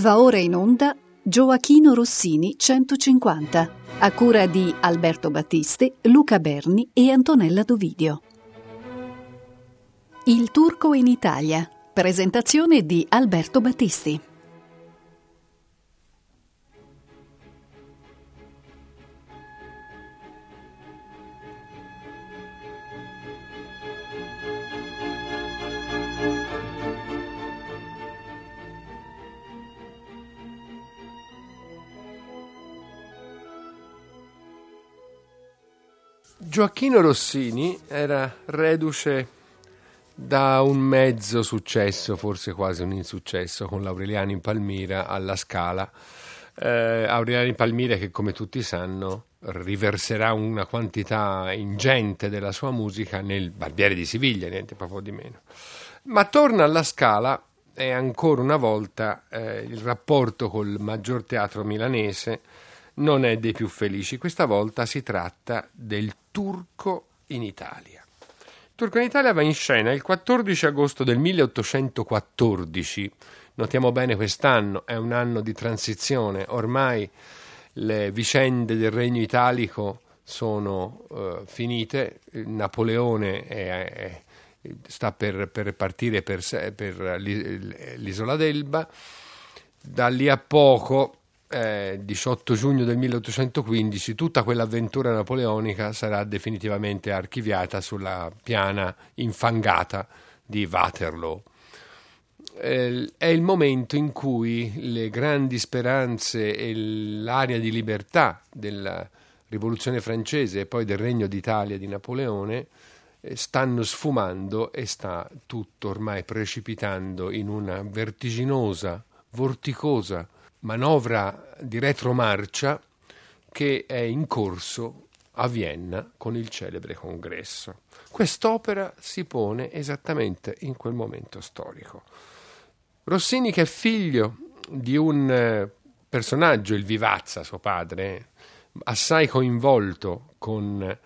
Va ora in onda Gioachino Rossini 150, a cura di Alberto Battisti, Luca Berni e Antonella Dovidio. Il turco in Italia. Presentazione di Alberto Battisti. Gioacchino Rossini era reduce da un mezzo successo, forse quasi un insuccesso, con l'Aureliano in Palmira alla Scala. Eh, Aureliano in Palmira che, come tutti sanno, riverserà una quantità ingente della sua musica nel Barbiere di Siviglia, niente proprio di meno. Ma torna alla Scala e ancora una volta eh, il rapporto col maggior teatro milanese non è dei più felici. Questa volta si tratta del Turco in Italia. Il Turco in Italia va in scena il 14 agosto del 1814. Notiamo bene quest'anno, è un anno di transizione. Ormai le vicende del regno italico sono uh, finite. Napoleone è, è, sta per, per partire per, per l'isola d'Elba. Da lì a poco eh, 18 giugno del 1815 tutta quell'avventura napoleonica sarà definitivamente archiviata sulla piana infangata di Waterloo. Eh, è il momento in cui le grandi speranze e l'aria di libertà della rivoluzione francese e poi del regno d'Italia di Napoleone eh, stanno sfumando e sta tutto ormai precipitando in una vertiginosa, vorticosa manovra di retromarcia che è in corso a Vienna con il celebre congresso. Quest'opera si pone esattamente in quel momento storico. Rossini, che è figlio di un eh, personaggio, il Vivazza, suo padre, assai coinvolto con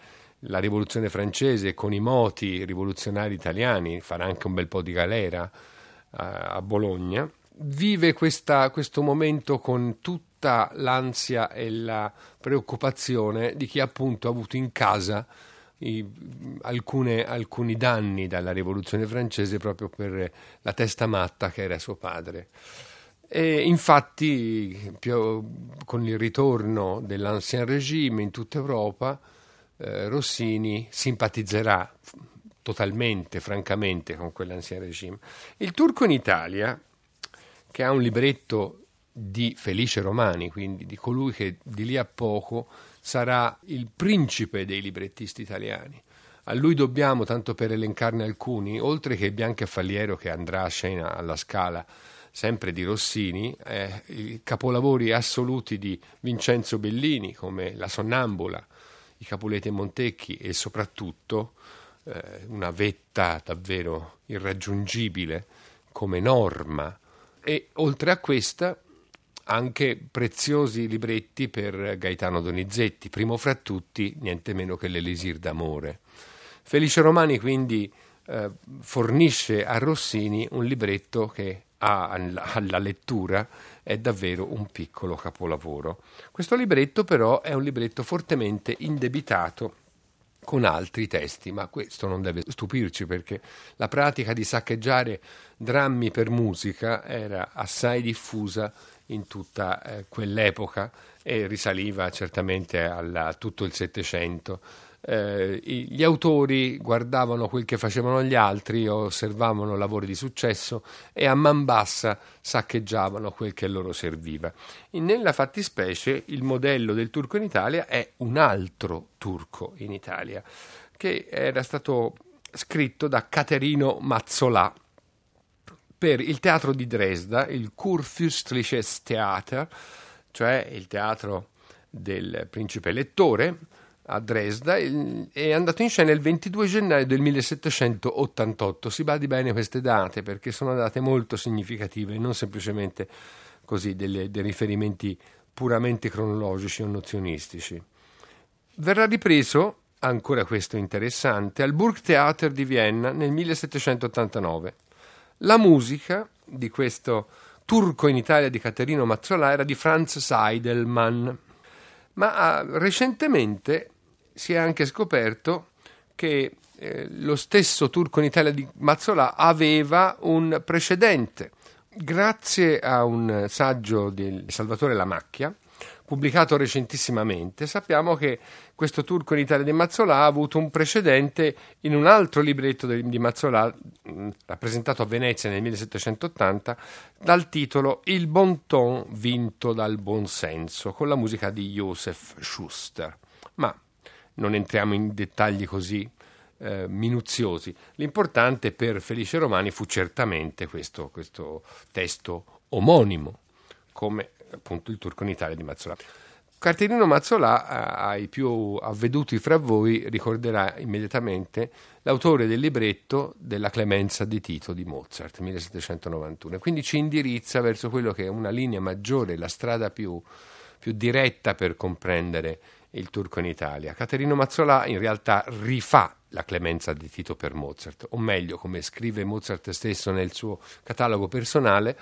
la rivoluzione francese, con i moti rivoluzionari italiani, farà anche un bel po' di galera a, a Bologna, vive questa, questo momento con tutta l'ansia e la preoccupazione di chi appunto ha avuto in casa i, alcune, alcuni danni dalla rivoluzione francese proprio per la testa matta che era suo padre. E infatti, più, con il ritorno dell'ancien regime in tutta Europa, eh, Rossini simpatizzerà totalmente, francamente, con quell'ancien regime. Il turco in Italia che ha un libretto di Felice Romani, quindi di colui che di lì a poco sarà il principe dei librettisti italiani. A lui dobbiamo, tanto per elencarne alcuni, oltre che Bianca Falliero che andrà a scena alla Scala, sempre di Rossini, eh, i capolavori assoluti di Vincenzo Bellini come La Sonnambula, i Capuleti e Montecchi e soprattutto eh, una vetta davvero irraggiungibile come Norma, e oltre a questa anche preziosi libretti per Gaetano Donizetti, primo fra tutti niente meno che l'Elisir d'amore. Felice Romani quindi eh, fornisce a Rossini un libretto che ha alla lettura è davvero un piccolo capolavoro. Questo libretto però è un libretto fortemente indebitato con altri testi, ma questo non deve stupirci perché la pratica di saccheggiare drammi per musica era assai diffusa in tutta eh, quell'epoca e risaliva certamente a tutto il Settecento eh, gli autori guardavano quel che facevano gli altri, osservavano lavori di successo e a man bassa saccheggiavano quel che loro serviva. Nella fattispecie il modello del turco in Italia è un altro turco in Italia, che era stato scritto da Caterino Mazzolà per il teatro di Dresda, il Kurfürstliches Theater, cioè il teatro del principe elettore, a Dresda è andato in scena il 22 gennaio del 1788. Si badi bene queste date perché sono date molto significative, non semplicemente così delle, dei riferimenti puramente cronologici o nozionistici. Verrà ripreso, ancora questo interessante, al Burgtheater di Vienna nel 1789. La musica di questo Turco in Italia di Caterino Mazzolà era di Franz Seidelmann, ma ah, recentemente si è anche scoperto che eh, lo stesso Turco in Italia di Mazzolà aveva un precedente. Grazie a un saggio di Salvatore Lamacchia, pubblicato recentissimamente, sappiamo che questo turco in Italia di Mazzolà ha avuto un precedente in un altro libretto di Mazzolà, mm, rappresentato a Venezia nel 1780, dal titolo Il bon ton vinto dal buon senso, con la musica di Joseph Schuster. Ma non entriamo in dettagli così eh, minuziosi. L'importante per Felice Romani fu certamente questo, questo testo omonimo, come appunto il turco in Italia di Mazzolà. Caterino Mazzolà, ai più avveduti fra voi, ricorderà immediatamente l'autore del libretto della Clemenza di Tito di Mozart, 1791, quindi ci indirizza verso quello che è una linea maggiore, la strada più, più diretta per comprendere il turco in Italia. Caterino Mazzolà in realtà rifà la clemenza di Tito per Mozart, o meglio, come scrive Mozart stesso nel suo catalogo personale,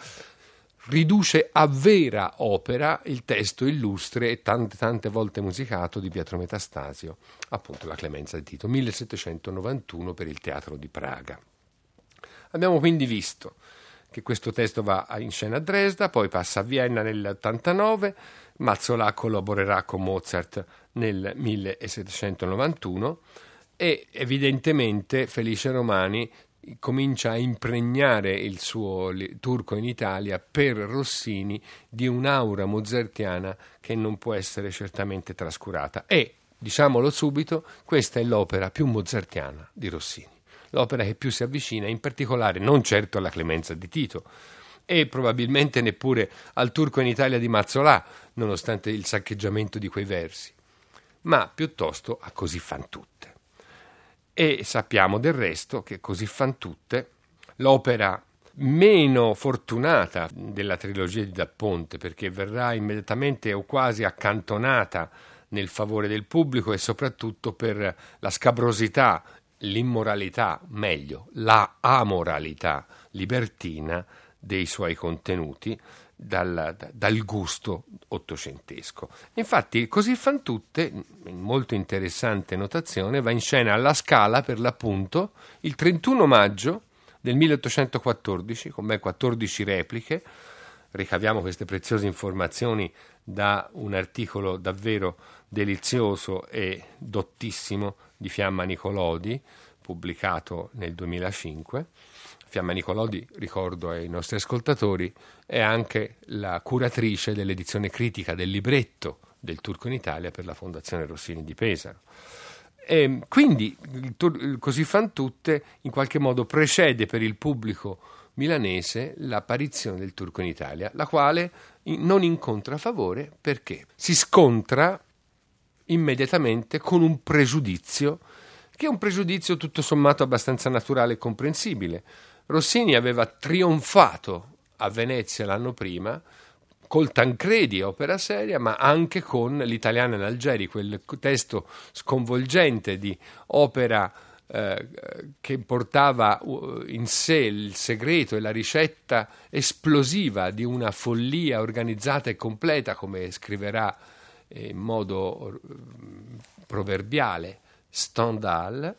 riduce a vera opera il testo illustre e tante, tante volte musicato di Pietro Metastasio, appunto la Clemenza di Tito, 1791 per il Teatro di Praga. Abbiamo quindi visto che questo testo va in scena a Dresda, poi passa a Vienna nell'89, Mazzolà collaborerà con Mozart nel 1791 e evidentemente Felice Romani comincia a impregnare il suo turco in Italia per Rossini di un'aura mozartiana che non può essere certamente trascurata. E, diciamolo subito, questa è l'opera più mozartiana di Rossini, l'opera che più si avvicina, in particolare non certo alla Clemenza di Tito, e probabilmente neppure al turco in Italia di Mazzolà, nonostante il saccheggiamento di quei versi, ma piuttosto a Così fan tutte. E sappiamo del resto che così fan tutte l'opera meno fortunata della trilogia di Da Ponte, perché verrà immediatamente o quasi accantonata nel favore del pubblico e soprattutto per la scabrosità, l'immoralità, meglio, la amoralità libertina dei suoi contenuti, dal, dal, gusto ottocentesco. Infatti, così fan tutte, molto interessante notazione, va in scena alla Scala per l'appunto il 31 maggio del 1814, con ben 14 repliche. Ricaviamo queste preziose informazioni da un articolo davvero delizioso e dottissimo di Fiamma Nicolodi, pubblicato nel 2005 Fiamma Nicolodi, ricordo ai nostri ascoltatori, è anche la curatrice dell'edizione critica del libretto del Turco in Italia per la Fondazione Rossini di Pesaro. E quindi il, Così fan tutte in qualche modo precede per il pubblico milanese l'apparizione del Turco in Italia, la quale non incontra favore perché si scontra immediatamente con un pregiudizio che è un pregiudizio tutto sommato abbastanza naturale e comprensibile. Rossini aveva trionfato a Venezia l'anno prima col Tancredi, opera seria, ma anche con l'Italiana in Algeri, quel testo sconvolgente di opera eh, che portava uh, in sé il segreto e la ricetta esplosiva di una follia organizzata e completa, come scriverà in modo mm, proverbiale Stendhal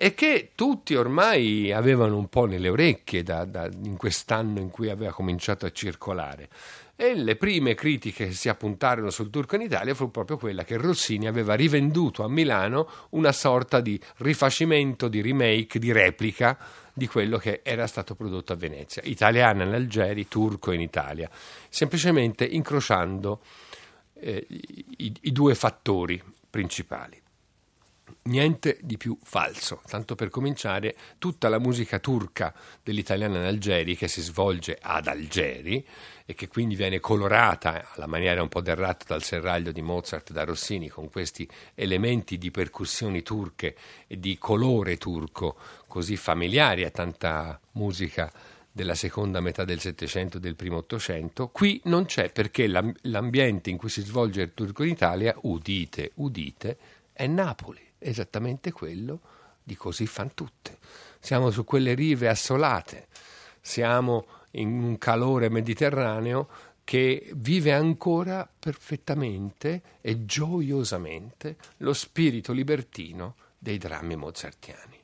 e che tutti ormai avevano un po' nelle orecchie da, da, in quest'anno in cui aveva cominciato a circolare. E le prime critiche che si appuntarono sul turco in Italia fu proprio quella che Rossini aveva rivenduto a Milano una sorta di rifacimento, di remake, di replica di quello che era stato prodotto a Venezia, italiana in Algeri, turco in Italia, semplicemente incrociando eh, i, i due fattori principali. Niente di più falso. Tanto per cominciare, tutta la musica turca dell'italiana in Algeri, che si svolge ad Algeri e che quindi viene colorata alla maniera un po' derrata dal serraglio di Mozart da Rossini, con questi elementi di percussioni turche e di colore turco così familiari a tanta musica della seconda metà del Settecento e del primo Ottocento, qui non c'è perché l'ambiente in cui si svolge il turco in Italia, udite, udite, è Napoli esattamente quello di così fan tutte. Siamo su quelle rive assolate, siamo in un calore mediterraneo che vive ancora perfettamente e gioiosamente lo spirito libertino dei drammi mozartiani.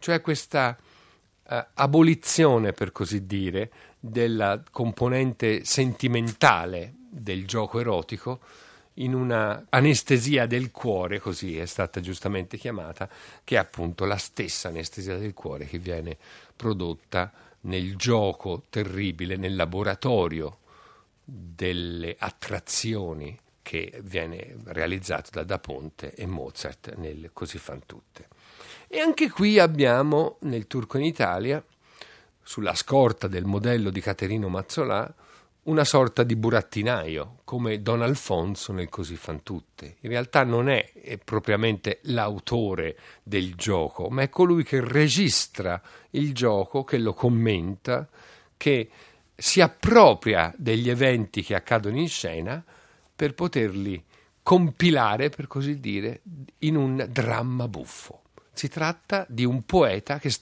Cioè questa uh, abolizione, per così dire, della componente sentimentale del gioco erotico in una anestesia del cuore, così è stata giustamente chiamata, che è appunto la stessa anestesia del cuore che viene prodotta nel gioco terribile, nel laboratorio delle attrazioni che viene realizzato da Da Ponte e Mozart nel Così fan tutte. E anche qui abbiamo nel Turco in Italia, sulla scorta del modello di Caterino Mazzolà, una sorta di burattinaio, come Don Alfonso nel Così fan tutte. In realtà non è, è propriamente l'autore del gioco, ma è colui che registra il gioco, che lo commenta, che si appropria degli eventi che accadono in scena per poterli compilare, per così dire, in un dramma buffo. Si tratta di un poeta che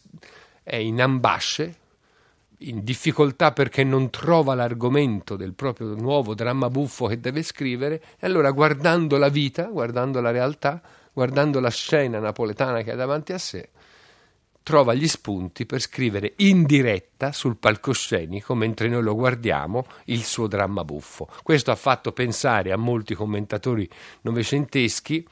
è in ambasce, in difficoltà perché non trova l'argomento del proprio nuovo dramma buffo che deve scrivere, e allora guardando la vita, guardando la realtà, guardando la scena napoletana che ha davanti a sé, trova gli spunti per scrivere in diretta sul palcoscenico, mentre noi lo guardiamo, il suo dramma buffo. Questo ha fatto pensare a molti commentatori novecenteschi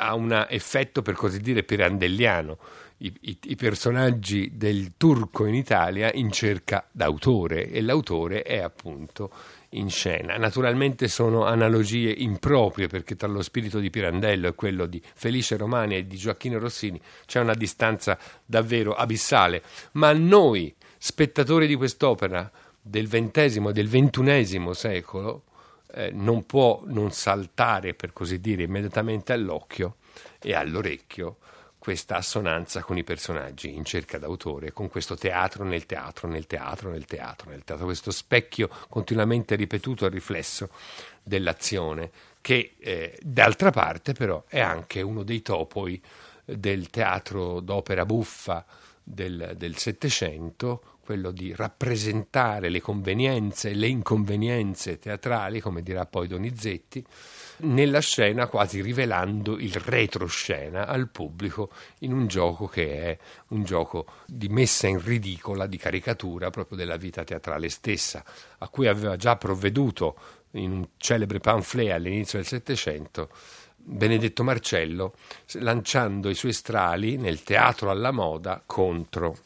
a un effetto, per così dire, pirandelliano i, i, i, personaggi del turco in Italia in cerca d'autore e l'autore è appunto in scena. Naturalmente sono analogie improprie perché tra lo spirito di Pirandello e quello di Felice Romani e di Gioacchino Rossini c'è una distanza davvero abissale, ma noi spettatori di quest'opera del XX e del XXI secolo eh, non può non saltare, per così dire, immediatamente all'occhio e all'orecchio questa assonanza con i personaggi in cerca d'autore, con questo teatro nel teatro, nel teatro, nel teatro, nel teatro, questo specchio continuamente ripetuto e riflesso dell'azione, che eh, d'altra parte però è anche uno dei topoi del teatro d'opera buffa del Settecento, quello di rappresentare le convenienze e le inconvenienze teatrali, come dirà poi Donizetti, nella scena quasi rivelando il retroscena al pubblico in un gioco che è un gioco di messa in ridicola, di caricatura proprio della vita teatrale stessa, a cui aveva già provveduto in un celebre pamphlet all'inizio del Settecento Benedetto Marcello, lanciando i suoi strali nel teatro alla moda contro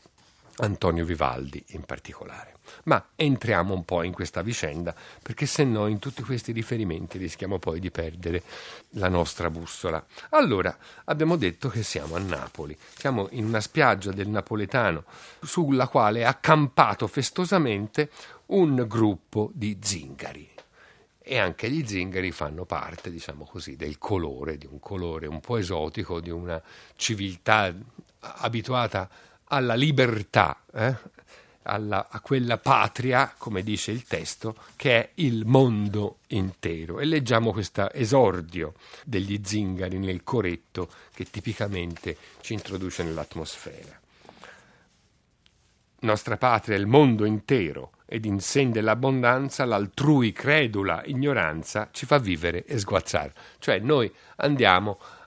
Antonio Vivaldi in particolare. Ma entriamo un po' in questa vicenda perché se no in tutti questi riferimenti rischiamo poi di perdere la nostra bussola. Allora, abbiamo detto che siamo a Napoli, siamo in una spiaggia del napoletano sulla quale è accampato festosamente un gruppo di zingari e anche gli zingari fanno parte, diciamo così, del colore, di un colore un po' esotico, di una civiltà abituata alla libertà, eh? alla, a quella patria, come dice il testo, che è il mondo intero. E leggiamo questo esordio degli zingari nel coretto che tipicamente ci introduce nell'atmosfera. Nostra patria è il mondo intero ed in sen dell'abbondanza l'altrui credula ignoranza ci fa vivere e sguazzare. Cioè noi andiamo a,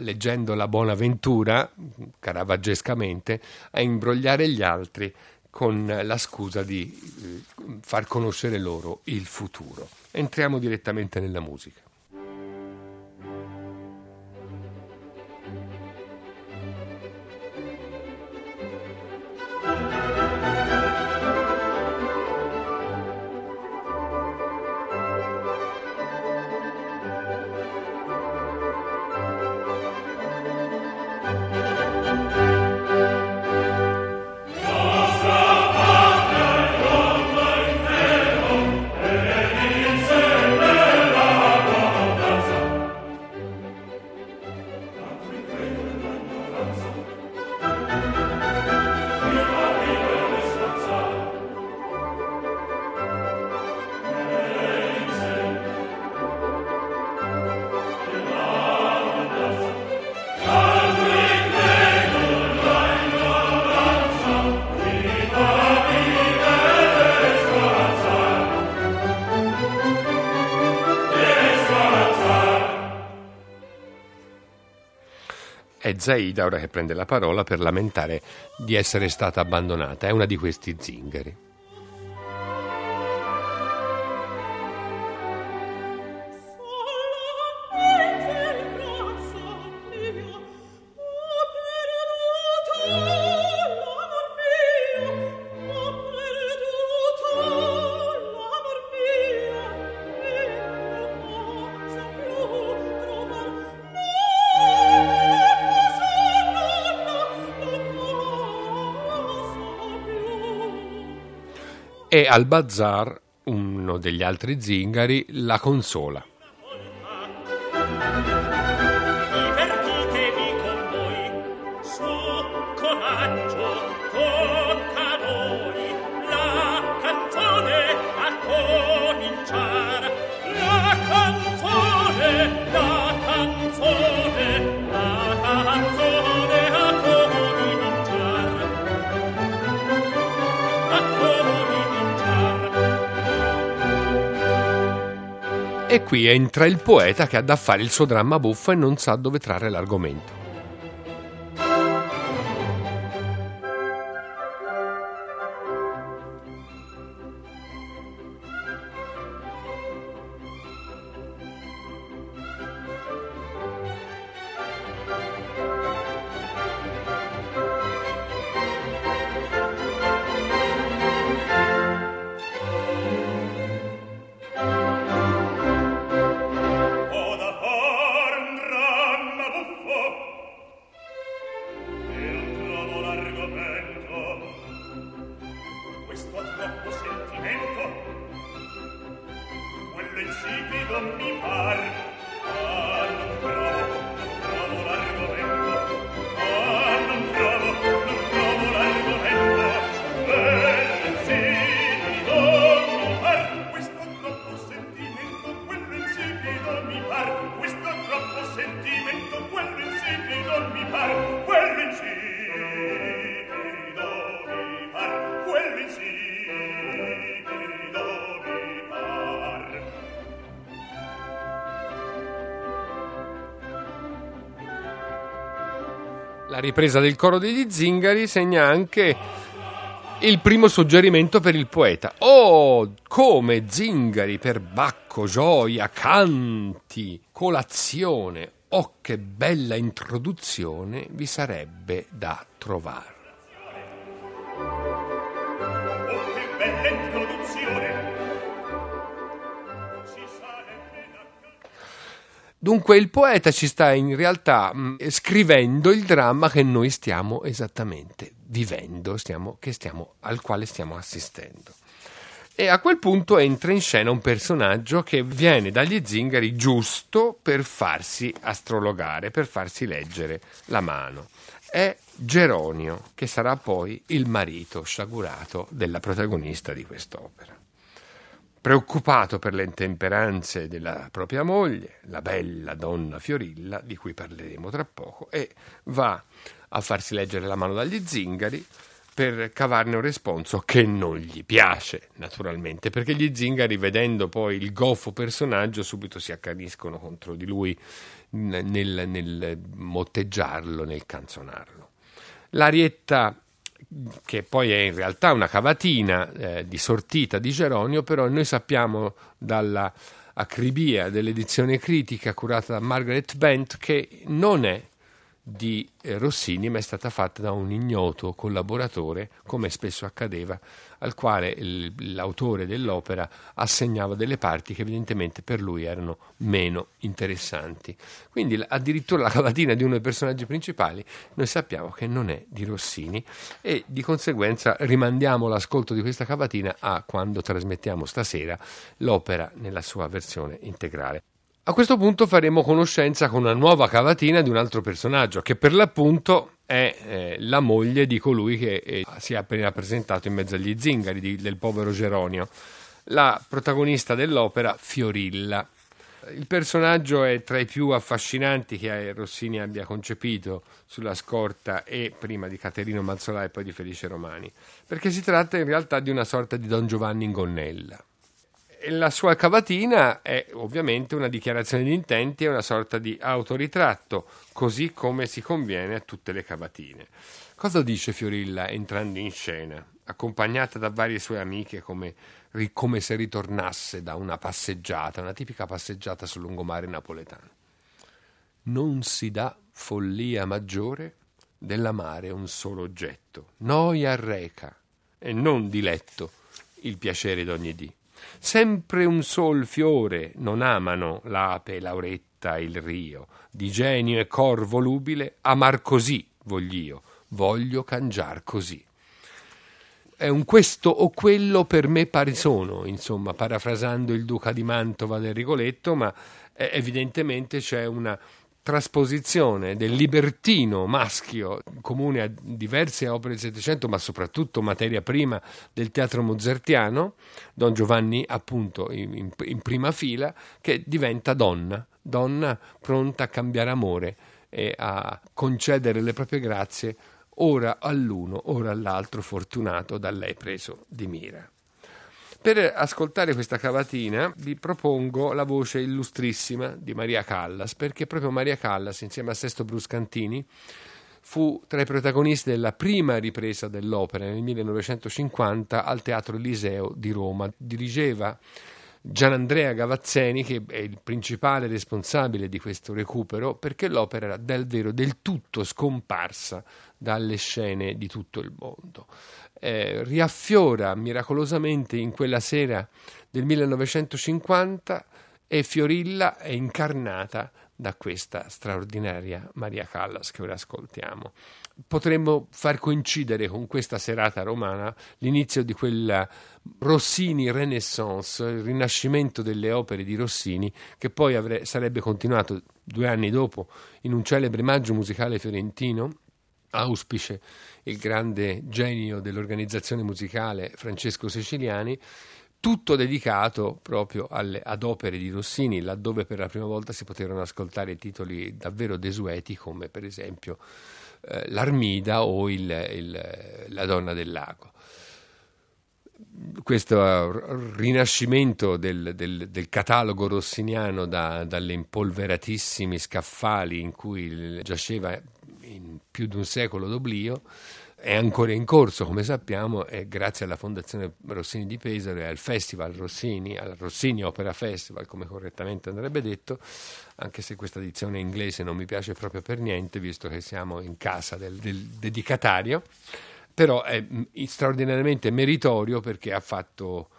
leggendo la Bonaventura, caravaggescamente, a imbrogliare gli altri con la scusa di eh, far conoscere loro il futuro. Entriamo direttamente nella musica. Zaida ora che prende la parola per lamentare di essere stata abbandonata. È una di questi zingari. E al bazar uno degli altri zingari la consola. Qui entra il poeta che ha da fare il suo dramma buffo e non sa dove trarre l'argomento. La ripresa del coro degli zingari segna anche il primo suggerimento per il poeta. Oh, come zingari per bacco, gioia, canti, colazione. Oh, che bella introduzione vi sarebbe da trovare. Dunque il poeta ci sta in realtà mh, mm, scrivendo il dramma che noi stiamo esattamente vivendo, stiamo, stiamo, al quale stiamo assistendo. E a quel punto entra in scena un personaggio che viene dagli zingari giusto per farsi astrologare, per farsi leggere la mano. È Geronio, che sarà poi il marito sciagurato della protagonista di quest'opera preoccupato per le intemperanze della propria moglie, la bella donna Fiorilla, di cui parleremo tra poco, e va a farsi leggere la mano dagli zingari per cavarne un responso che non gli piace, naturalmente, perché gli zingari, vedendo poi il goffo personaggio, subito si accaniscono contro di lui nel, nel motteggiarlo, nel canzonarlo. L'arietta che poi è in realtà una cavatina eh, di sortita di Geronio, però noi sappiamo dalla acribia dell'edizione critica curata da Margaret Bent che non è di eh, Rossini, ma è stata fatta da un ignoto collaboratore, come spesso accadeva, al quale l'autore dell'opera assegnava delle parti che evidentemente per lui erano meno interessanti. Quindi addirittura la cavatina di uno dei personaggi principali noi sappiamo che non è di Rossini e di conseguenza rimandiamo l'ascolto di questa cavatina a quando trasmettiamo stasera l'opera nella sua versione integrale. A questo punto faremo conoscenza con una nuova cavatina di un altro personaggio, che per l'appunto è eh, la moglie di colui che eh, si è appena presentato in mezzo agli zingari di, del povero Geronio, la protagonista dell'opera Fiorilla. Il personaggio è tra i più affascinanti che Rossini abbia concepito sulla scorta e prima di Caterino Mazzolà e poi di Felice Romani, perché si tratta in realtà di una sorta di Don Giovanni in gonnella la sua cavatina è ovviamente una dichiarazione di intenti e una sorta di autoritratto, così come si conviene a tutte le cavatine. Cosa dice Fiorilla entrando in scena, accompagnata da varie sue amiche come, come se ritornasse da una passeggiata, una tipica passeggiata sul lungomare napoletano? Non si dà follia maggiore dell'amare un solo oggetto, noia reca e non diletto il piacere d'ogni dì. Sempre un sol fiore non amano l'ape, l'auretta, il rio, di genio e cor volubile, amar così voglio, voglio cangiar così. È un questo o quello per me pari sono, insomma, parafrasando il duca di Mantova del Rigoletto, ma eh, evidentemente c'è una trasposizione del libertino maschio comune a diverse opere del Settecento, ma soprattutto materia prima del teatro mozartiano, Don Giovanni appunto in, in prima fila, che diventa donna, donna pronta a cambiare amore e a concedere le proprie grazie ora all'uno, ora all'altro fortunato da lei preso di mira. Per ascoltare questa cavatina vi propongo la voce illustrissima di Maria Callas, perché proprio Maria Callas, insieme a Sesto Bruscantini, fu tra i protagonisti della prima ripresa dell'opera nel 1950 al Teatro Eliseo di Roma. Dirigeva Gianandrea Gavazzeni, che è il principale responsabile di questo recupero, perché l'opera era davvero del tutto scomparsa dalle scene di tutto il mondo eh, riaffiora miracolosamente in quella sera del 1950 e Fiorilla è incarnata da questa straordinaria Maria Callas che ora ascoltiamo. Potremmo far coincidere con questa serata romana l'inizio di quella Rossini Renaissance, il rinascimento delle opere di Rossini, che poi avre- sarebbe continuato due anni dopo in un celebre maggio musicale fiorentino auspice il grande genio dell'organizzazione musicale Francesco Siciliani, tutto dedicato proprio alle, ad opere di Rossini, laddove per la prima volta si potevano ascoltare titoli davvero desueti come per esempio eh, L'Armida o il, il, La donna del lago. Questo rinascimento del, del, del catalogo rossiniano da, dalle impolveratissimi scaffali in cui giaceva più di un secolo d'oblio, è ancora in corso, come sappiamo, e grazie alla Fondazione Rossini di Pesaro e al Festival Rossini, al Rossini Opera Festival, come correttamente andrebbe detto, anche se questa edizione inglese non mi piace proprio per niente, visto che siamo in casa del, del dedicatario, però è straordinariamente meritorio perché ha fatto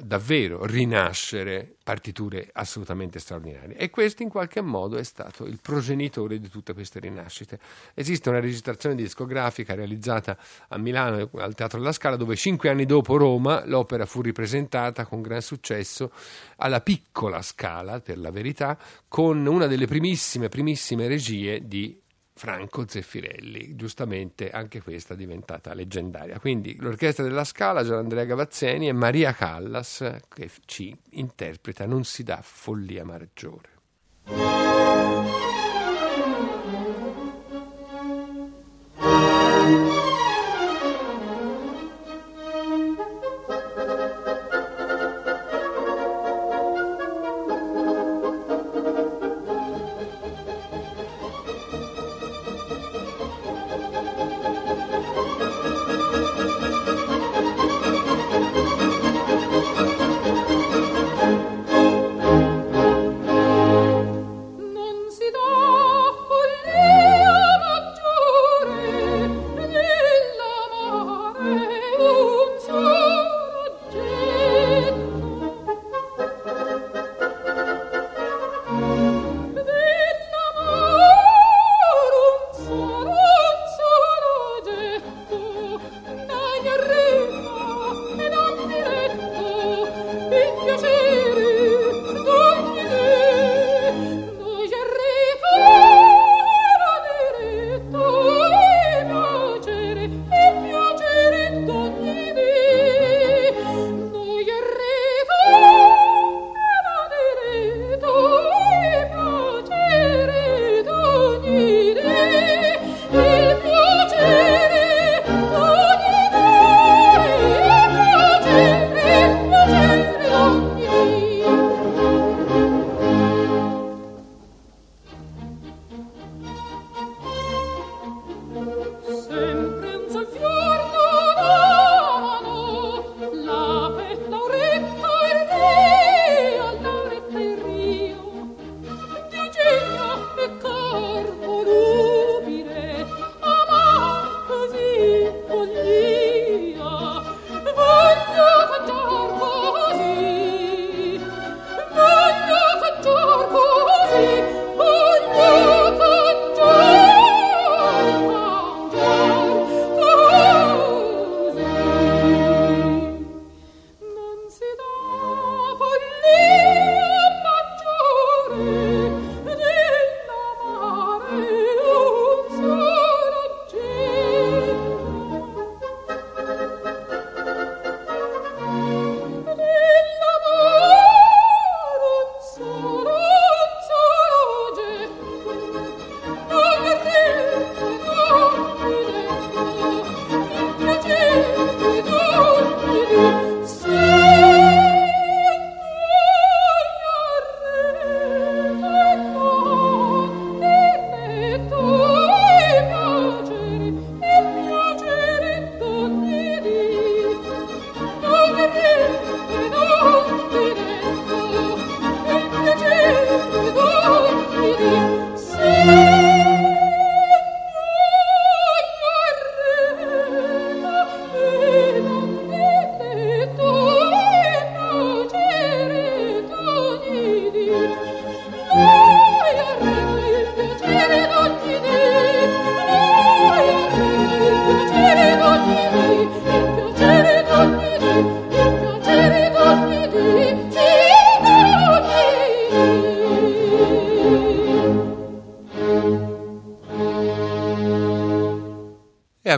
davvero rinascere partiture assolutamente straordinarie e questo in qualche modo è stato il progenitore di tutte queste rinascite. Esiste una registrazione discografica realizzata a Milano al Teatro della Scala dove cinque anni dopo Roma l'opera fu ripresentata con gran successo alla piccola scala, per la verità, con una delle primissime, primissime regie di Franco Zeffirelli, giustamente anche questa è diventata leggendaria. Quindi l'orchestra della Scala, Gianandrea Gavazzeni e Maria Callas che ci interpreta Non si dà follia maggiore.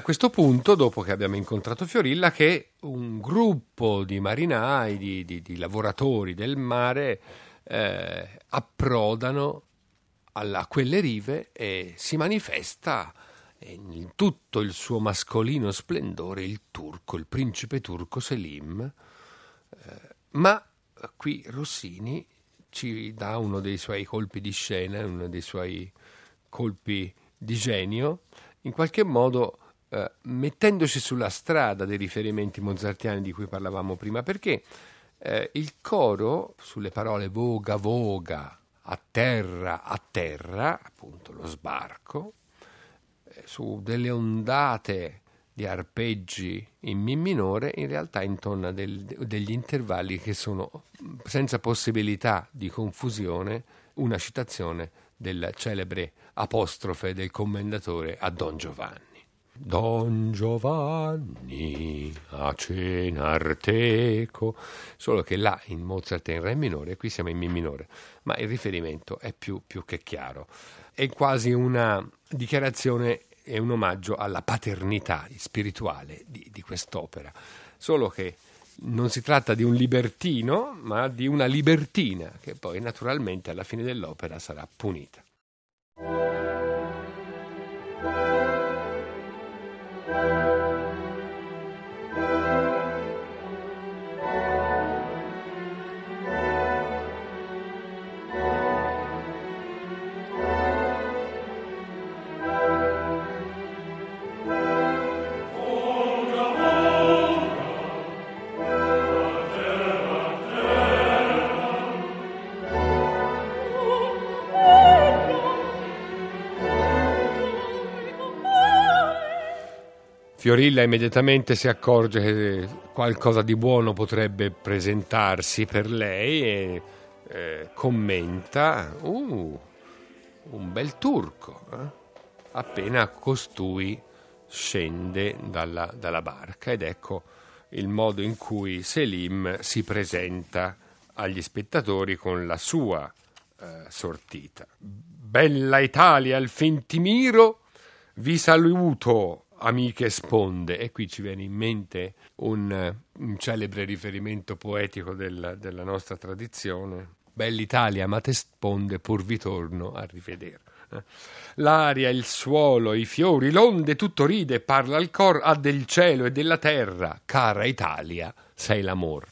A questo punto, dopo che abbiamo incontrato Fiorilla, che un gruppo di marinai, di, di, di lavoratori del mare, eh, approdano a quelle rive e si manifesta in tutto il suo mascolino splendore il turco, il principe turco Selim. Eh, ma qui Rossini ci dà uno dei suoi colpi di scena, uno dei suoi colpi di genio, in qualche modo eh, mettendoci sulla strada dei riferimenti mozartiani di cui parlavamo prima, perché eh, il coro sulle parole voga, voga, a terra, a terra, appunto lo sbarco, eh, su delle ondate di arpeggi in Mi minore, in realtà intona del, degli intervalli che sono senza possibilità di confusione una citazione del celebre apostrofe del commendatore a Don Giovanni. Don Giovanni a cenar teco, solo che là in Mozart è in Re minore, qui siamo in Mi minore, ma il riferimento è più, più che chiaro. È quasi una dichiarazione e un omaggio alla paternità spirituale di, di quest'opera, solo che non si tratta di un libertino, ma di una libertina che poi naturalmente alla fine dell'opera sarà punita. Fiorilla immediatamente si accorge che qualcosa di buono potrebbe presentarsi per lei e eh, commenta, uh, un bel turco, eh? appena costui scende dalla, dalla barca ed ecco il modo in cui Selim si presenta agli spettatori con la sua eh, sortita. Bella Italia, al fin ti miro, vi saluto amiche sponde. E qui ci viene in mente un, un celebre riferimento poetico del, della nostra tradizione. Bell'Italia, ma te sponde pur vi torno a rivedere. L'aria, il suolo, i fiori, l'onde, tutto ride, parla il cor, ha del cielo e della terra. Cara Italia, sei l'amor.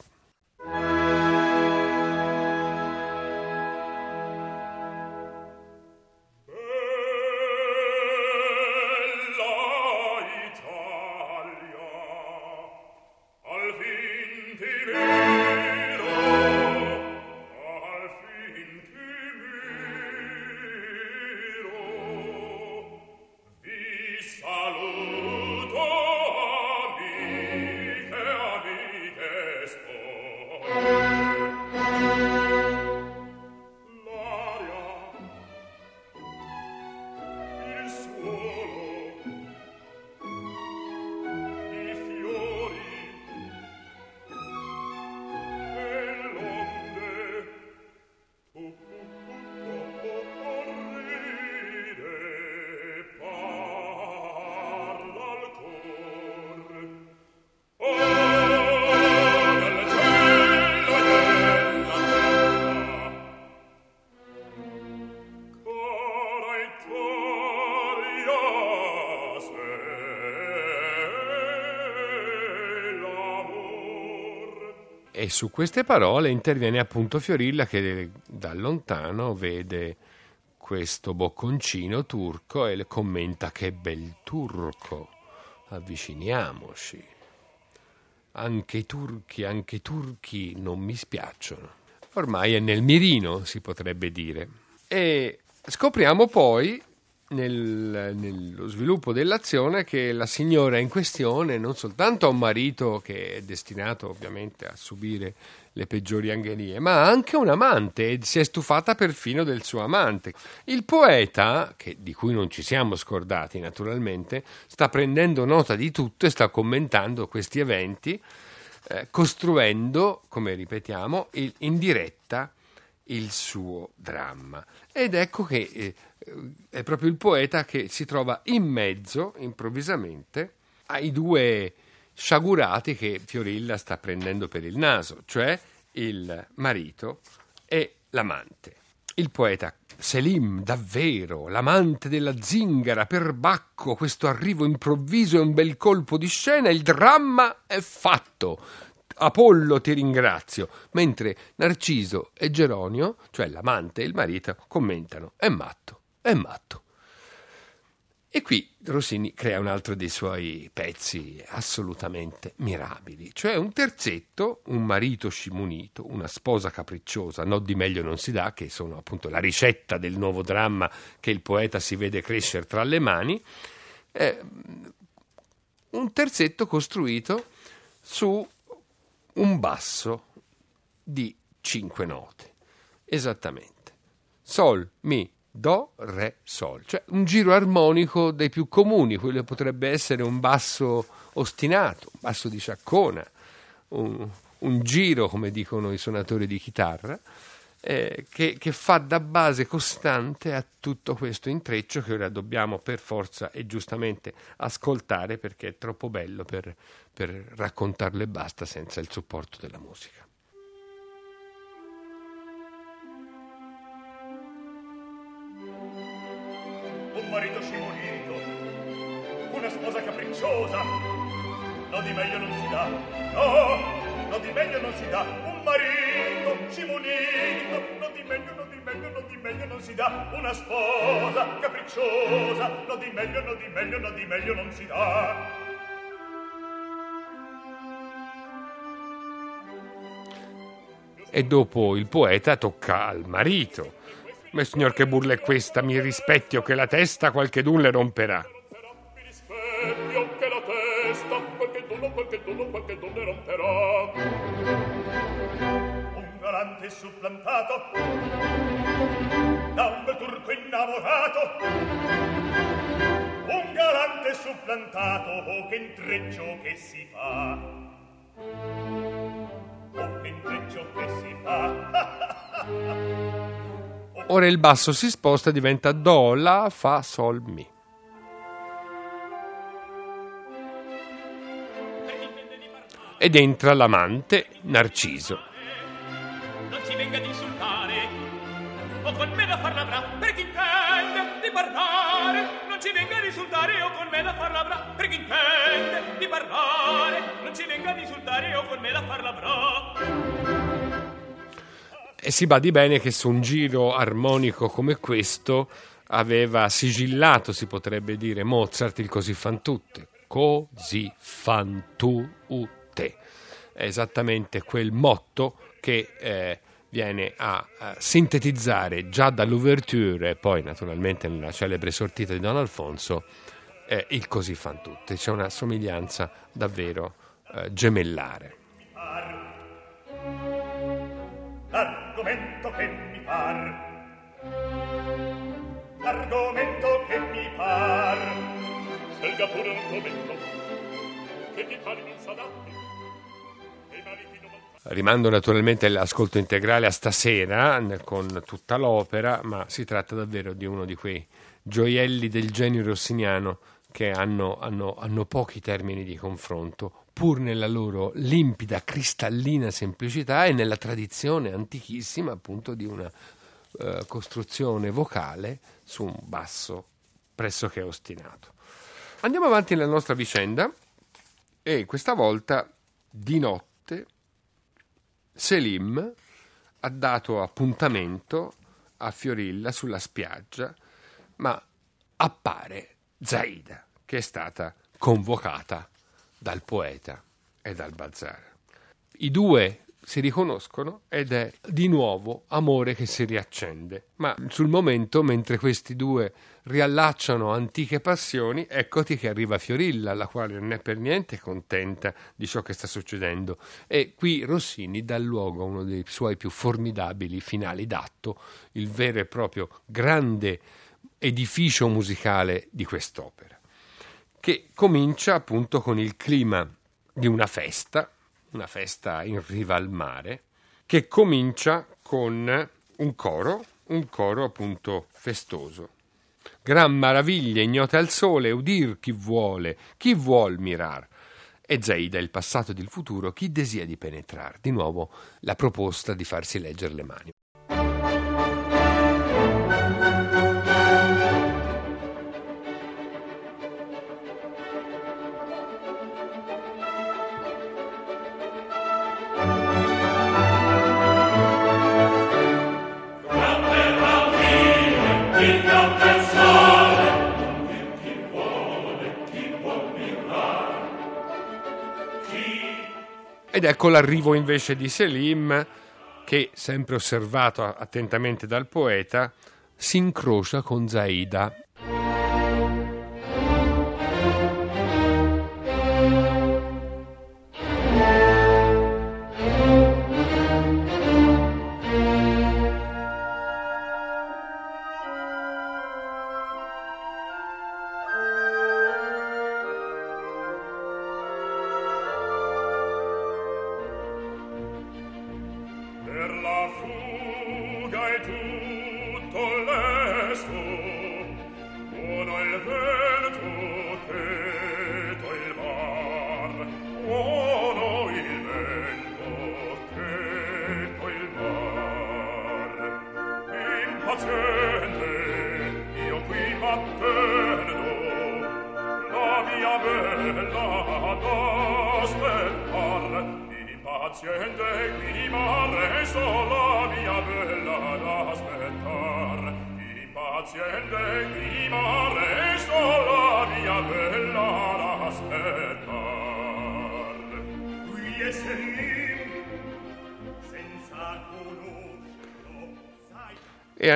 Su queste parole interviene appunto Fiorilla che da lontano vede questo bocconcino turco e le commenta che bel turco, avviciniamoci. Anche i turchi, anche i turchi non mi spiacciono. Ormai è nel mirino, si potrebbe dire. E scopriamo poi nel, nello sviluppo dell'azione che la signora in questione non soltanto ha un marito che è destinato ovviamente a subire le peggiori angherie, ma anche un amante e si è stufata perfino del suo amante. Il poeta, che, di cui non ci siamo scordati naturalmente, sta prendendo nota di tutto e sta commentando questi eventi, eh, costruendo, come ripetiamo, il, in diretta il suo dramma. Ed ecco che eh, è proprio il poeta che si trova in mezzo, improvvisamente, ai due sciagurati che Fiorilla sta prendendo per il naso, cioè il marito e l'amante. Il poeta Selim, davvero, l'amante della zingara, per Bacco, questo arrivo improvviso è un bel colpo di scena, il dramma è fatto. Apollo ti ringrazio, mentre Narciso e Geronio, cioè l'amante e il marito, commentano: è matto, è matto. E qui Rossini crea un altro dei suoi pezzi assolutamente mirabili, cioè un terzetto, un marito scimunito, una sposa capricciosa, no di meglio non si dà, che sono appunto la ricetta del nuovo dramma che il poeta si vede crescere tra le mani, eh, un terzetto costruito su un basso di cinque note, esattamente. Sol, mi, Do, Re, Sol, cioè un giro armonico dei più comuni, quello potrebbe essere un basso ostinato, un basso di ciaccona, un, un giro, come dicono i suonatori di chitarra, eh, che, che, fa da base costante a tutto questo intreccio che ora dobbiamo per forza e giustamente ascoltare perché è troppo bello per, per e basta senza il supporto della musica. Un marito scimunito, una sposa capricciosa. No di meglio non si dà, no, no di meglio non si dà, un marito scimunito. No di meglio, no di meglio, no di meglio non si dà, una sposa capricciosa. No di meglio, no di meglio, no di meglio non si dà. E dopo il poeta tocca al marito ma signor che burla è questa? Mi rispetti che la testa qualche dun le romperà. Mi rispetti o che la testa qualche dun qualche dun qualche dun le romperà. Un galante supplantato da un bel turco innamorato. Un galante supplantato, oh che intreccio che si fa. Oh che intreccio che si fa. Ora il basso si sposta e diventa Do, La, Fa, Sol, Mi. Ed entra l'amante, Narciso. Non ci venga ad insultare, o con me da far l'avrà, per chi intende di parlare. Non ci venga ad insultare, o con me da far l'avrà, per chi intende di parlare. Non ci venga ad insultare, o con me da far l'avrà. E si badi bene che su un giro armonico come questo aveva sigillato, si potrebbe dire, Mozart il così fan tutte. Così fan tu te. È esattamente quel motto che eh, viene a, a, sintetizzare già dall'ouverture e poi naturalmente nella celebre sortita di Don Alfonso eh, il così fan tutte. C'è una somiglianza davvero eh, gemellare. L'argomento che mi par. L'argomento che mi par. Scelga pure l'argomento che mi pare non s'adatti Rimando naturalmente l'ascolto integrale a stasera con tutta l'opera, ma si tratta davvero di uno di quei gioielli del genio rossiniano che hanno, hanno, hanno pochi termini di confronto, pur nella loro limpida, cristallina semplicità e nella tradizione antichissima appunto di una uh, costruzione vocale su un basso pressoché ostinato. Andiamo avanti nella nostra vicenda e questa volta di notte Selim ha dato appuntamento a Fiorilla sulla spiaggia, ma appare Zaida, che è stata convocata dal poeta e dal bazar. I due si riconoscono ed è di nuovo amore che si riaccende. Ma sul momento, mentre questi due riallacciano antiche passioni, eccoti che arriva Fiorilla, la quale non è per niente contenta di ciò che sta succedendo. E qui Rossini dà luogo a uno dei suoi più formidabili finali d'atto, il vero e proprio grande edificio musicale di quest'opera che comincia appunto con il clima di una festa, una festa in riva al mare, che comincia con un coro, un coro appunto festoso. Gran maraviglie ignote al sole, udir chi vuole, chi vuol mirar. E Zaida, il passato ed il futuro, chi desia di penetrar. Di nuovo la proposta di farsi leggere le mani. Ed ecco l'arrivo invece di Selim, che, sempre osservato attentamente dal poeta, si incrocia con Zaida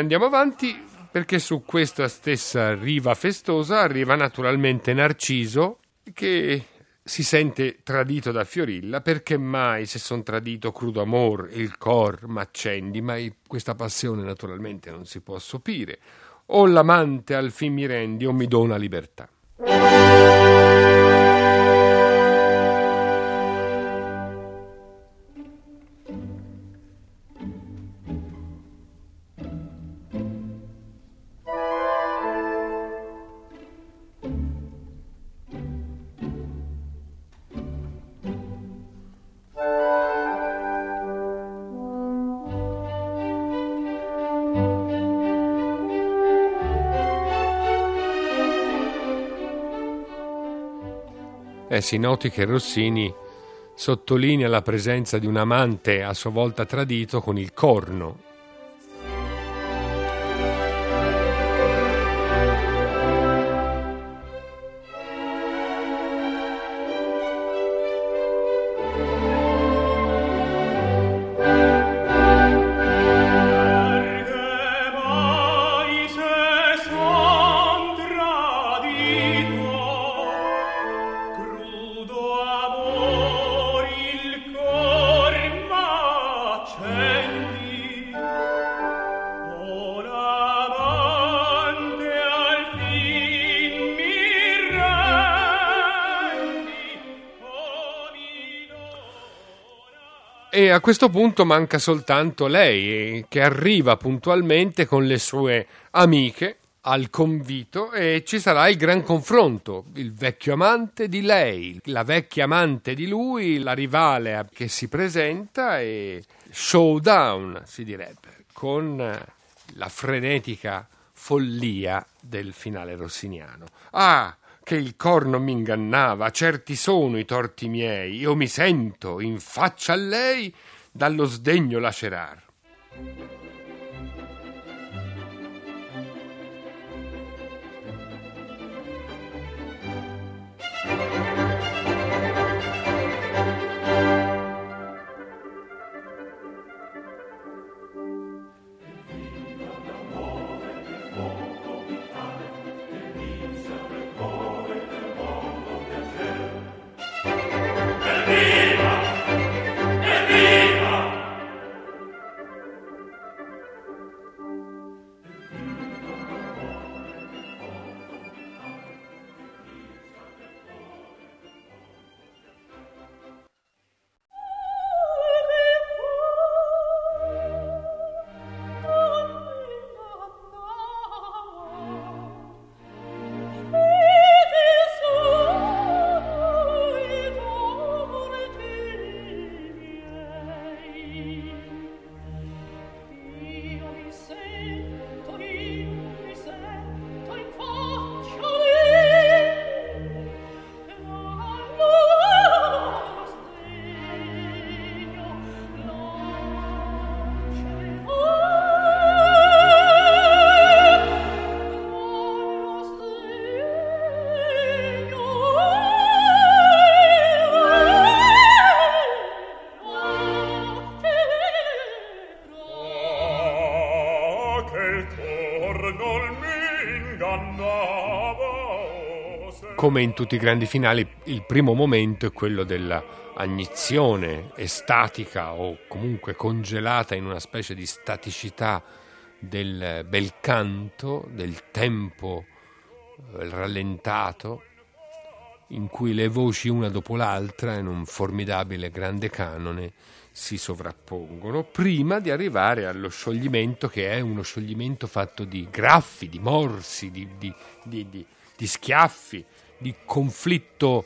andiamo avanti perché su questa stessa riva festosa arriva naturalmente Narciso che si sente tradito da Fiorilla. Perché mai se son tradito crudo amor il cor m'accendi? Mai questa passione naturalmente non si può sopire o l'amante al fin mi rendi o mi dona libertà si noti che Rossini sottolinea la presenza di un amante a sua volta tradito con il corno, a questo punto manca soltanto lei, che arriva puntualmente con le sue amiche al convito e ci sarà il gran confronto, il vecchio amante di lei, la vecchia amante di lui, la rivale che si presenta e showdown si direbbe, con la frenetica follia del finale rossiniano. Ah, che il corno mi ingannava, certi sono i torti miei, io mi sento in faccia a lei dallo sdegno lacerar. Come in tutti i grandi finali, il primo momento è quello della agnizione estatica o comunque congelata in una specie di staticità del bel canto, del tempo eh, rallentato, in cui le voci una dopo l'altra in un formidabile grande canone si sovrappongono prima di arrivare allo scioglimento che è uno scioglimento fatto di graffi, di morsi, di, di, di, di schiaffi, di conflitto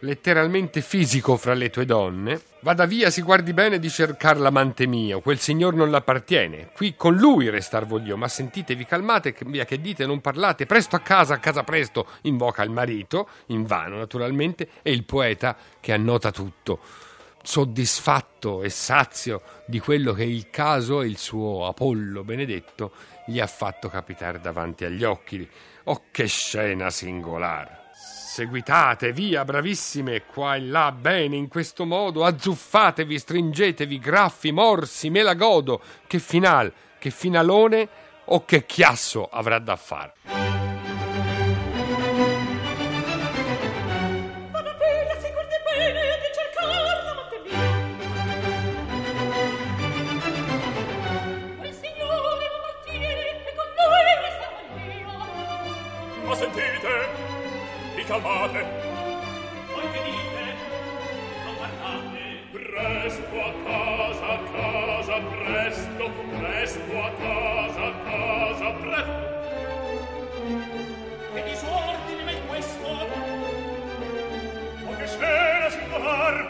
letteralmente fisico fra le tue donne. Vada via, si guardi bene di cercar l'amante mio, quel signor non l'appartiene. Qui con lui restar voglio, ma sentitevi calmate, via che dite, non parlate, presto a casa, a casa presto, invoca il marito, in vano naturalmente, e il poeta che annota tutto soddisfatto e sazio di quello che il caso e il suo Apollo benedetto gli ha fatto capitare davanti agli occhi. Oh, che scena singolare! Seguitate, via, bravissime, qua e là, bene, in questo modo, azzuffatevi, stringetevi, graffi, morsi, me la godo, che final, che finalone o che chiasso avrà da fare. calmate. voi venite non parlate. presto a casa a casa presto presto a casa a casa presto che disordine mai questo o che scena singolar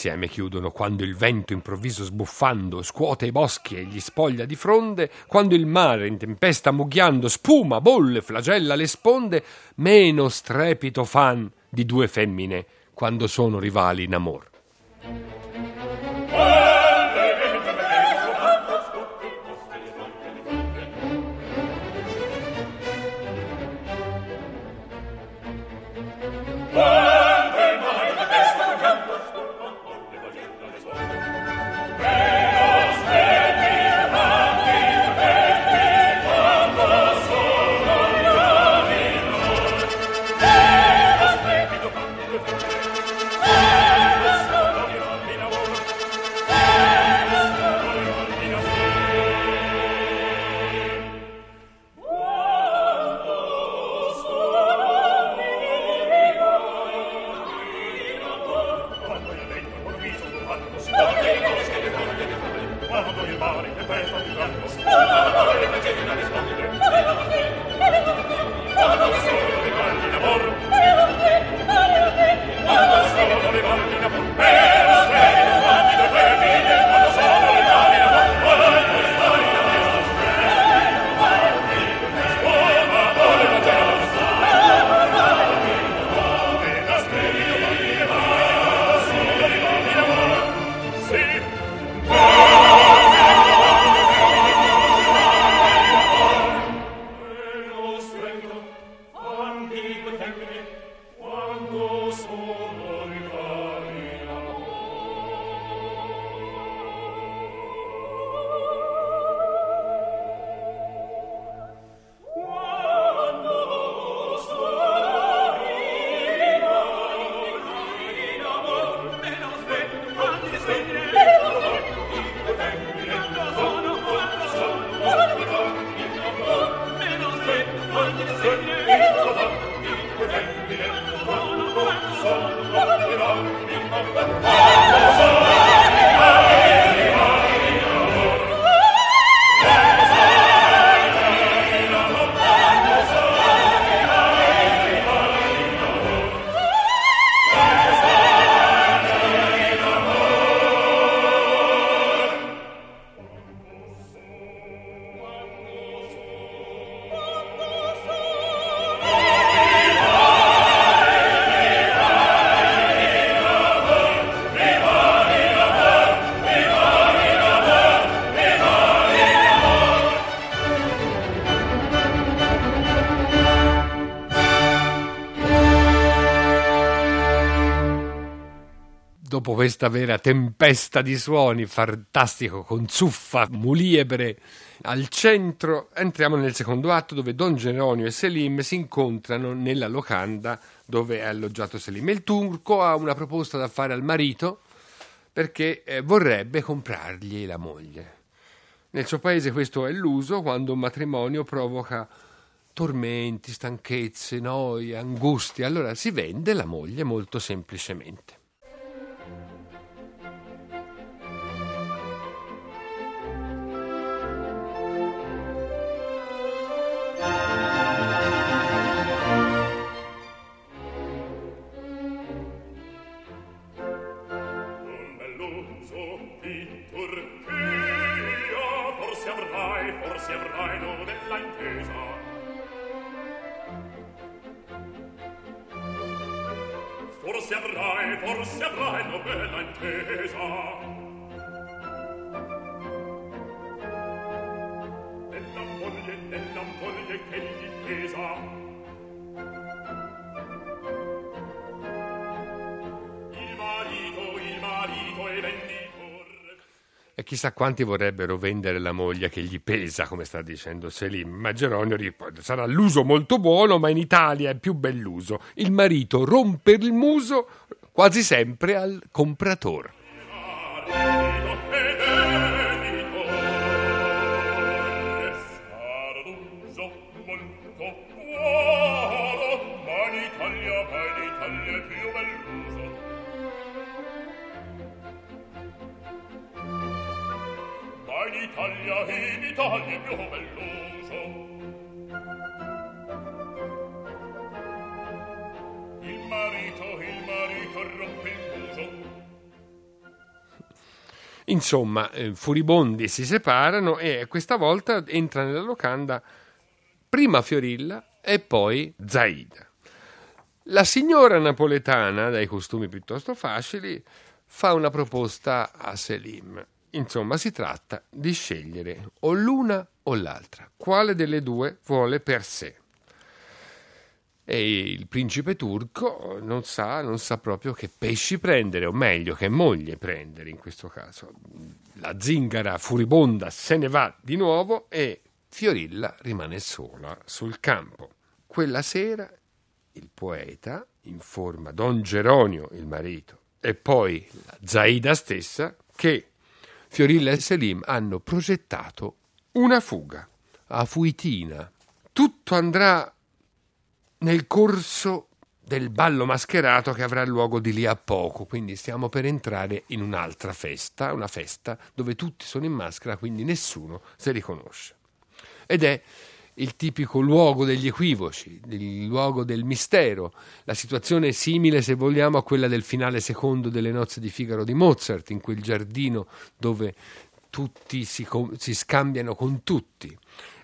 insieme chiudono quando il vento improvviso sbuffando scuote i boschi e gli spoglia di fronde, quando il mare in tempesta mugghiando spuma, bolle, flagella le sponde, meno strepito fan di due femmine quando sono rivali in amor. Oh! Dopo questa vera tempesta di suoni, fantastico, con zuffa, muliebre, al centro entriamo nel secondo atto dove Don Geronio e Selim si incontrano nella locanda dove è alloggiato Selim. Il turco ha una proposta da fare al marito perché eh, vorrebbe comprargli la moglie. Nel suo paese questo è l'uso quando un matrimonio provoca tormenti, stanchezze, noie, angustie. Allora si vende la moglie molto semplicemente. E chissà quanti vorrebbero vendere la moglie che gli pesa, come sta dicendo Selim. Ma Geronio risponde: sarà l'uso molto buono, ma in Italia è più bell'uso. Il marito rompe il muso quasi sempre al compratore. Insomma, eh, furibondi si separano e questa volta entra nella locanda prima Fiorilla e poi Zaida. La signora napoletana, dai costumi piuttosto facili, fa una proposta a Selim. Insomma, si tratta di scegliere o l'una o l'altra, quale delle due vuole per sé. E il principe turco non sa, non sa proprio che pesci prendere, o meglio, che moglie prendere in questo caso. La zingara furibonda se ne va di nuovo e Fiorilla rimane sola sul campo. Quella sera il poeta informa Don Geronio, il marito, e poi la Zaida stessa, che Fiorilla e Selim hanno progettato una fuga a Fuitina. Tutto andrà nel corso del ballo mascherato che avrà luogo di lì a poco, quindi stiamo per entrare in un'altra festa, una festa dove tutti sono in maschera, quindi nessuno si riconosce. Ed è il tipico luogo degli equivoci, il luogo del mistero, la situazione simile, se vogliamo, a quella del finale secondo delle nozze di Figaro di Mozart, in quel giardino dove tutti si, si scambiano con tutti.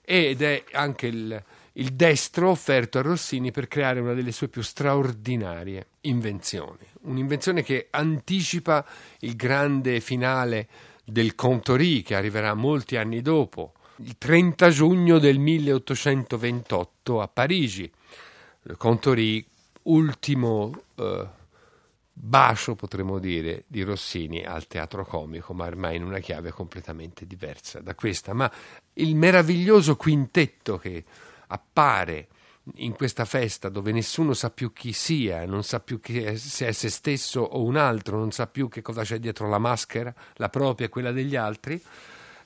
Ed è anche il, il destro offerto a Rossini per creare una delle sue più straordinarie invenzioni. Un'invenzione che anticipa il grande finale del Contori che arriverà molti anni dopo, il 30 giugno del 1828 a Parigi. Contori, ultimo eh, bacio, potremmo dire, di Rossini al teatro comico, ma ormai in una chiave completamente diversa da questa. Ma il meraviglioso quintetto che appare in questa festa dove nessuno sa più chi sia, non sa più è, se è se stesso o un altro, non sa più che cosa c'è dietro la maschera, la propria e quella degli altri,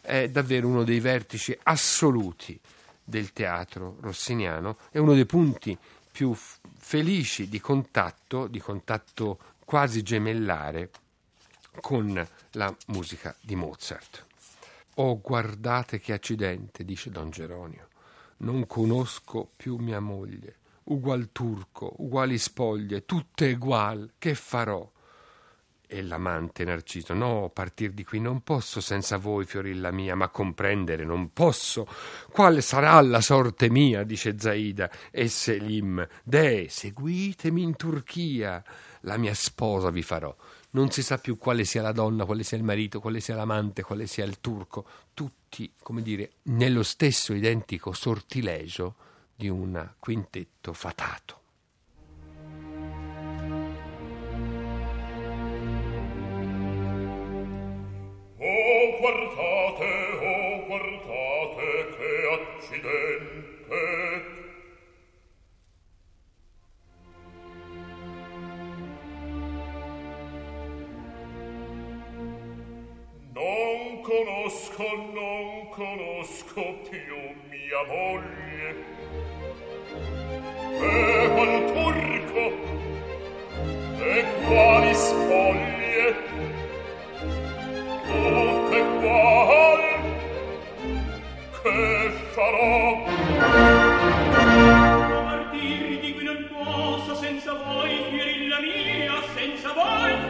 è davvero uno dei vertici assoluti del teatro rossiniano, è uno dei punti più f- felici di contatto, di contatto quasi gemellare con la musica di Mozart. Oh, guardate che accidente, dice Don Geronio. Non conosco più mia moglie. Ugual turco, uguali spoglie, tutte ugual. Che farò? E l'amante Narciso, no, partir di qui non posso senza voi, fiorilla mia, ma comprendere non posso. Quale sarà la sorte mia, dice Zaida, e Selim, de, seguitemi in Turchia, la mia sposa vi farò. Non si sa più quale sia la donna, quale sia il marito, quale sia l'amante, quale sia il turco, tutti, come dire, nello stesso identico sortilegio di un quintetto fatato. guardate, conosco, non conosco più mia moglie. E qual turco, e quali spoglie, tutte qual che farò? Partir di qui non posso senza voi fiorilla mia senza voi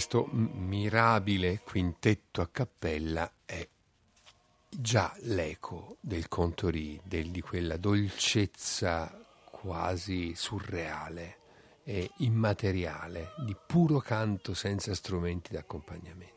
questo mirabile quintetto a cappella è già l'eco del contorì, del, di quella dolcezza quasi surreale e immateriale di puro canto senza strumenti d'accompagnamento.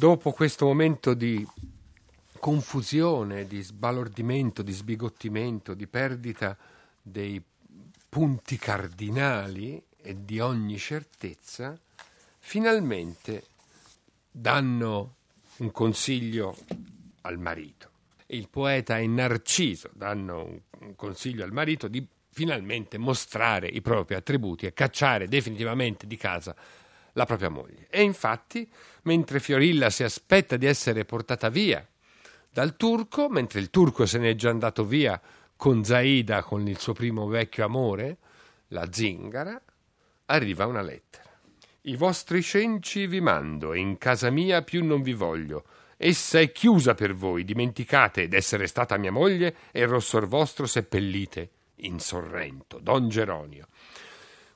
Dopo questo momento di confusione, di sbalordimento, di sbigottimento, di perdita dei punti cardinali e di ogni certezza, finalmente danno un consiglio al marito. Il poeta e Narciso danno un consiglio al marito di finalmente mostrare i propri attributi e cacciare definitivamente di casa la propria moglie. E infatti, mentre Fiorilla si aspetta di essere portata via dal turco, mentre il turco se n'è già andato via con Zaida, con il suo primo vecchio amore, la zingara, arriva una lettera. I vostri cenci vi mando e in casa mia più non vi voglio. Essa è chiusa per voi, dimenticate d'essere stata mia moglie e il rossor vostro seppellite in Sorrento, Don Geronio.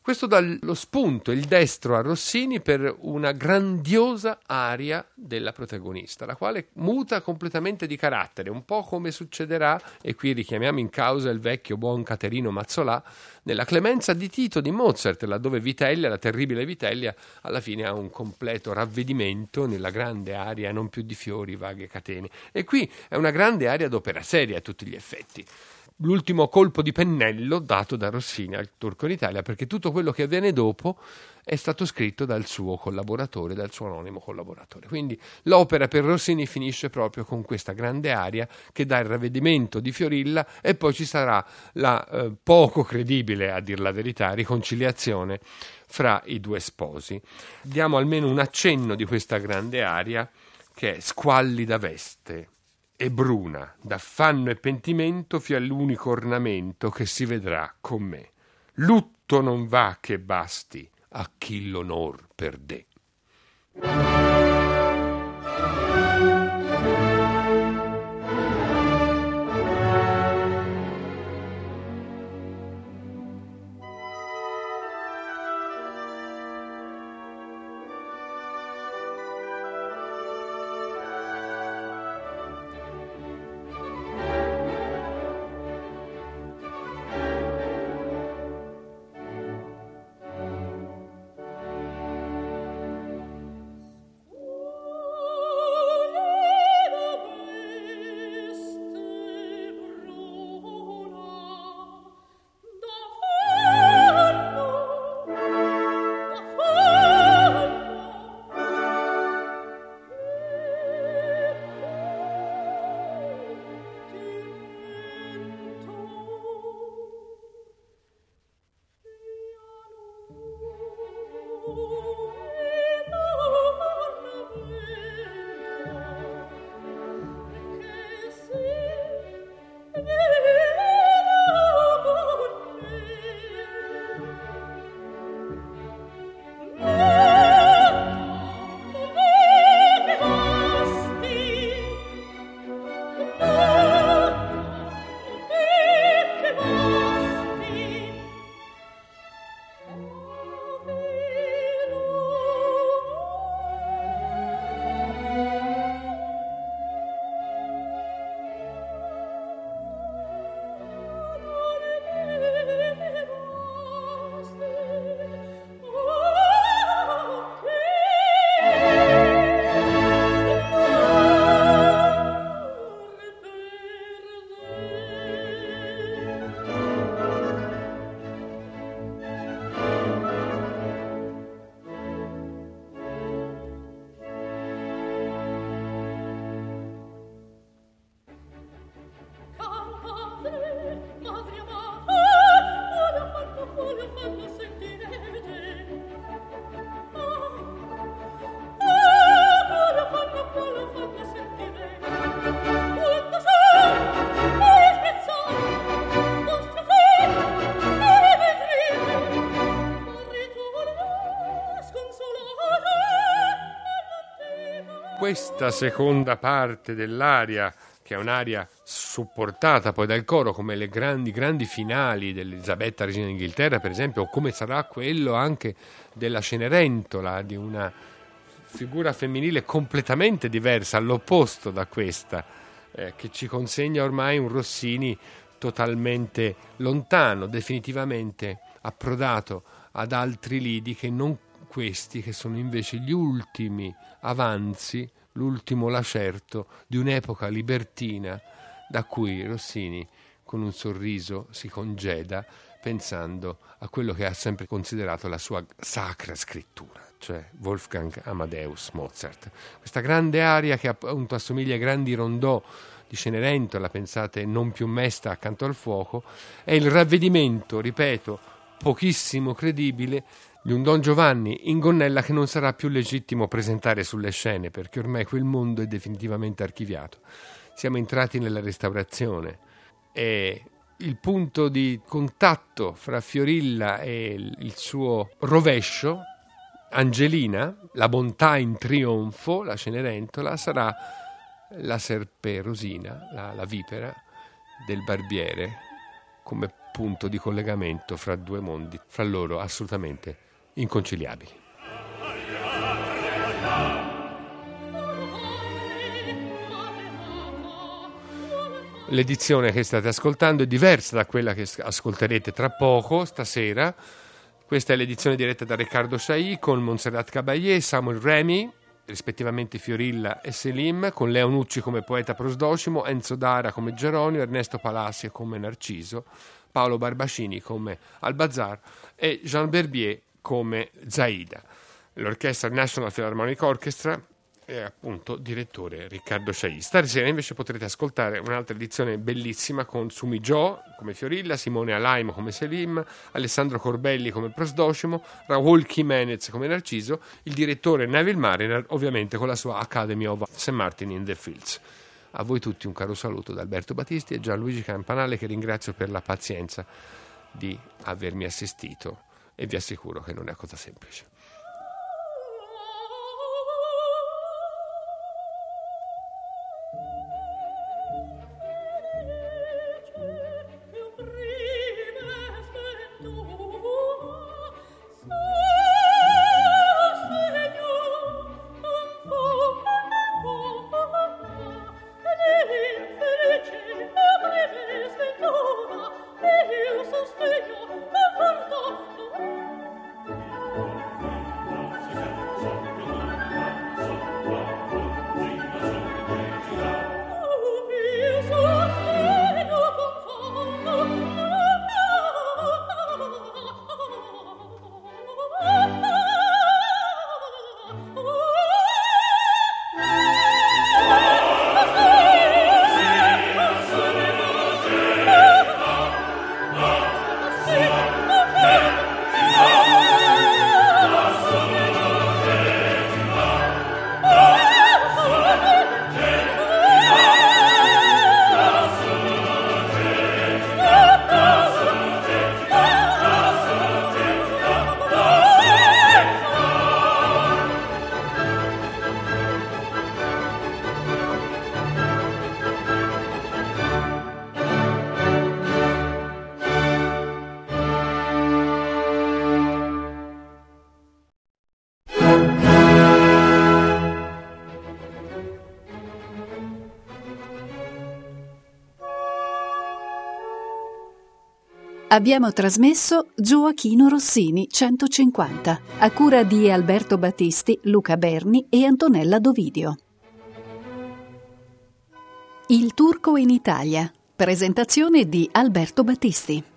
Questo dà lo spunto, il destro a Rossini per una grandiosa aria della protagonista, la quale muta completamente di carattere, un po' come succederà, e qui richiamiamo in causa il vecchio buon Caterino Mazzolà, nella Clemenza di Tito di Mozart, laddove Vitellia, la terribile Vitellia, alla fine ha un completo ravvedimento nella grande aria non più di fiori, vaghe catene. E qui è una grande aria d'opera seria a tutti gli effetti l'ultimo colpo di pennello dato da Rossini al Turco in Italia, perché tutto quello che avviene dopo è stato scritto dal suo collaboratore, dal suo anonimo collaboratore. Quindi l'opera per Rossini finisce proprio con questa grande aria che dà il ravvedimento di Fiorilla e poi ci sarà la eh, poco credibile, a dir la verità, riconciliazione fra i due sposi. Diamo almeno un accenno di questa grande aria che è squallida veste e bruna, d'affanno e pentimento fia l'unico ornamento che si vedrà con me. Lutto non va che basti a chi l'onor perdè. Questa seconda parte dell'aria, che è un'aria supportata poi dal coro, come le grandi, grandi finali dell'Elisabetta Regina d'Inghilterra, per esempio, o come sarà quello anche della Cenerentola, di una figura femminile completamente diversa, all'opposto da questa, eh, che ci consegna ormai un Rossini totalmente lontano, definitivamente approdato ad altri lidi che non questi, che sono invece gli ultimi avanzi l'ultimo lacerto di un'epoca libertina da cui Rossini con un sorriso si congeda pensando a quello che ha sempre considerato la sua sacra scrittura, cioè Wolfgang Amadeus Mozart. Questa grande aria che appunto assomiglia ai grandi rondò di Cenerentola, pensate non più mesta accanto al fuoco, è il ravvedimento, ripeto, pochissimo credibile di un Don Giovanni in gonnella che non sarà più legittimo presentare sulle scene perché ormai quel mondo è definitivamente archiviato. Siamo entrati nella restaurazione e il punto di contatto fra Fiorilla e il suo rovescio, Angelina, la bontà in trionfo, la Cenerentola, sarà la serpe rosina, la, la vipera del barbiere, come punto di collegamento fra due mondi, fra loro assolutamente inconciliabili. L'edizione che state ascoltando è diversa da quella che ascolterete tra poco, stasera. Questa è l'edizione diretta da Riccardo Saì con Montserrat Caballé, Samuel Remy, rispettivamente Fiorilla e Selim, con Leonucci come poeta prosdocimo, Enzo Dara come Geronio, Ernesto Palacio come Narciso, Paolo Barbacini come Albazar e Jean Berbier come Zaida. L'orchestra National Philharmonic Orchestra e appunto direttore Riccardo Sciai. Stasera invece potrete ascoltare un'altra edizione bellissima con Sumi Jo come Fiorilla, Simone Alaimo come Selim, Alessandro Corbelli come Prosdocimo, Raul Jimenez come Narciso, il direttore Neville Mariner ovviamente con la sua Academy of St. Martin in the Fields. A voi tutti un caro saluto da Alberto Battisti e Gianluigi Campanale che ringrazio per la pazienza di avermi assistito e vi assicuro che non è cosa semplice. Abbiamo trasmesso Gioachino Rossini 150 a cura di Alberto Battisti, Luca Berni e Antonella Dovidio. Il turco in Italia. Presentazione di Alberto Battisti.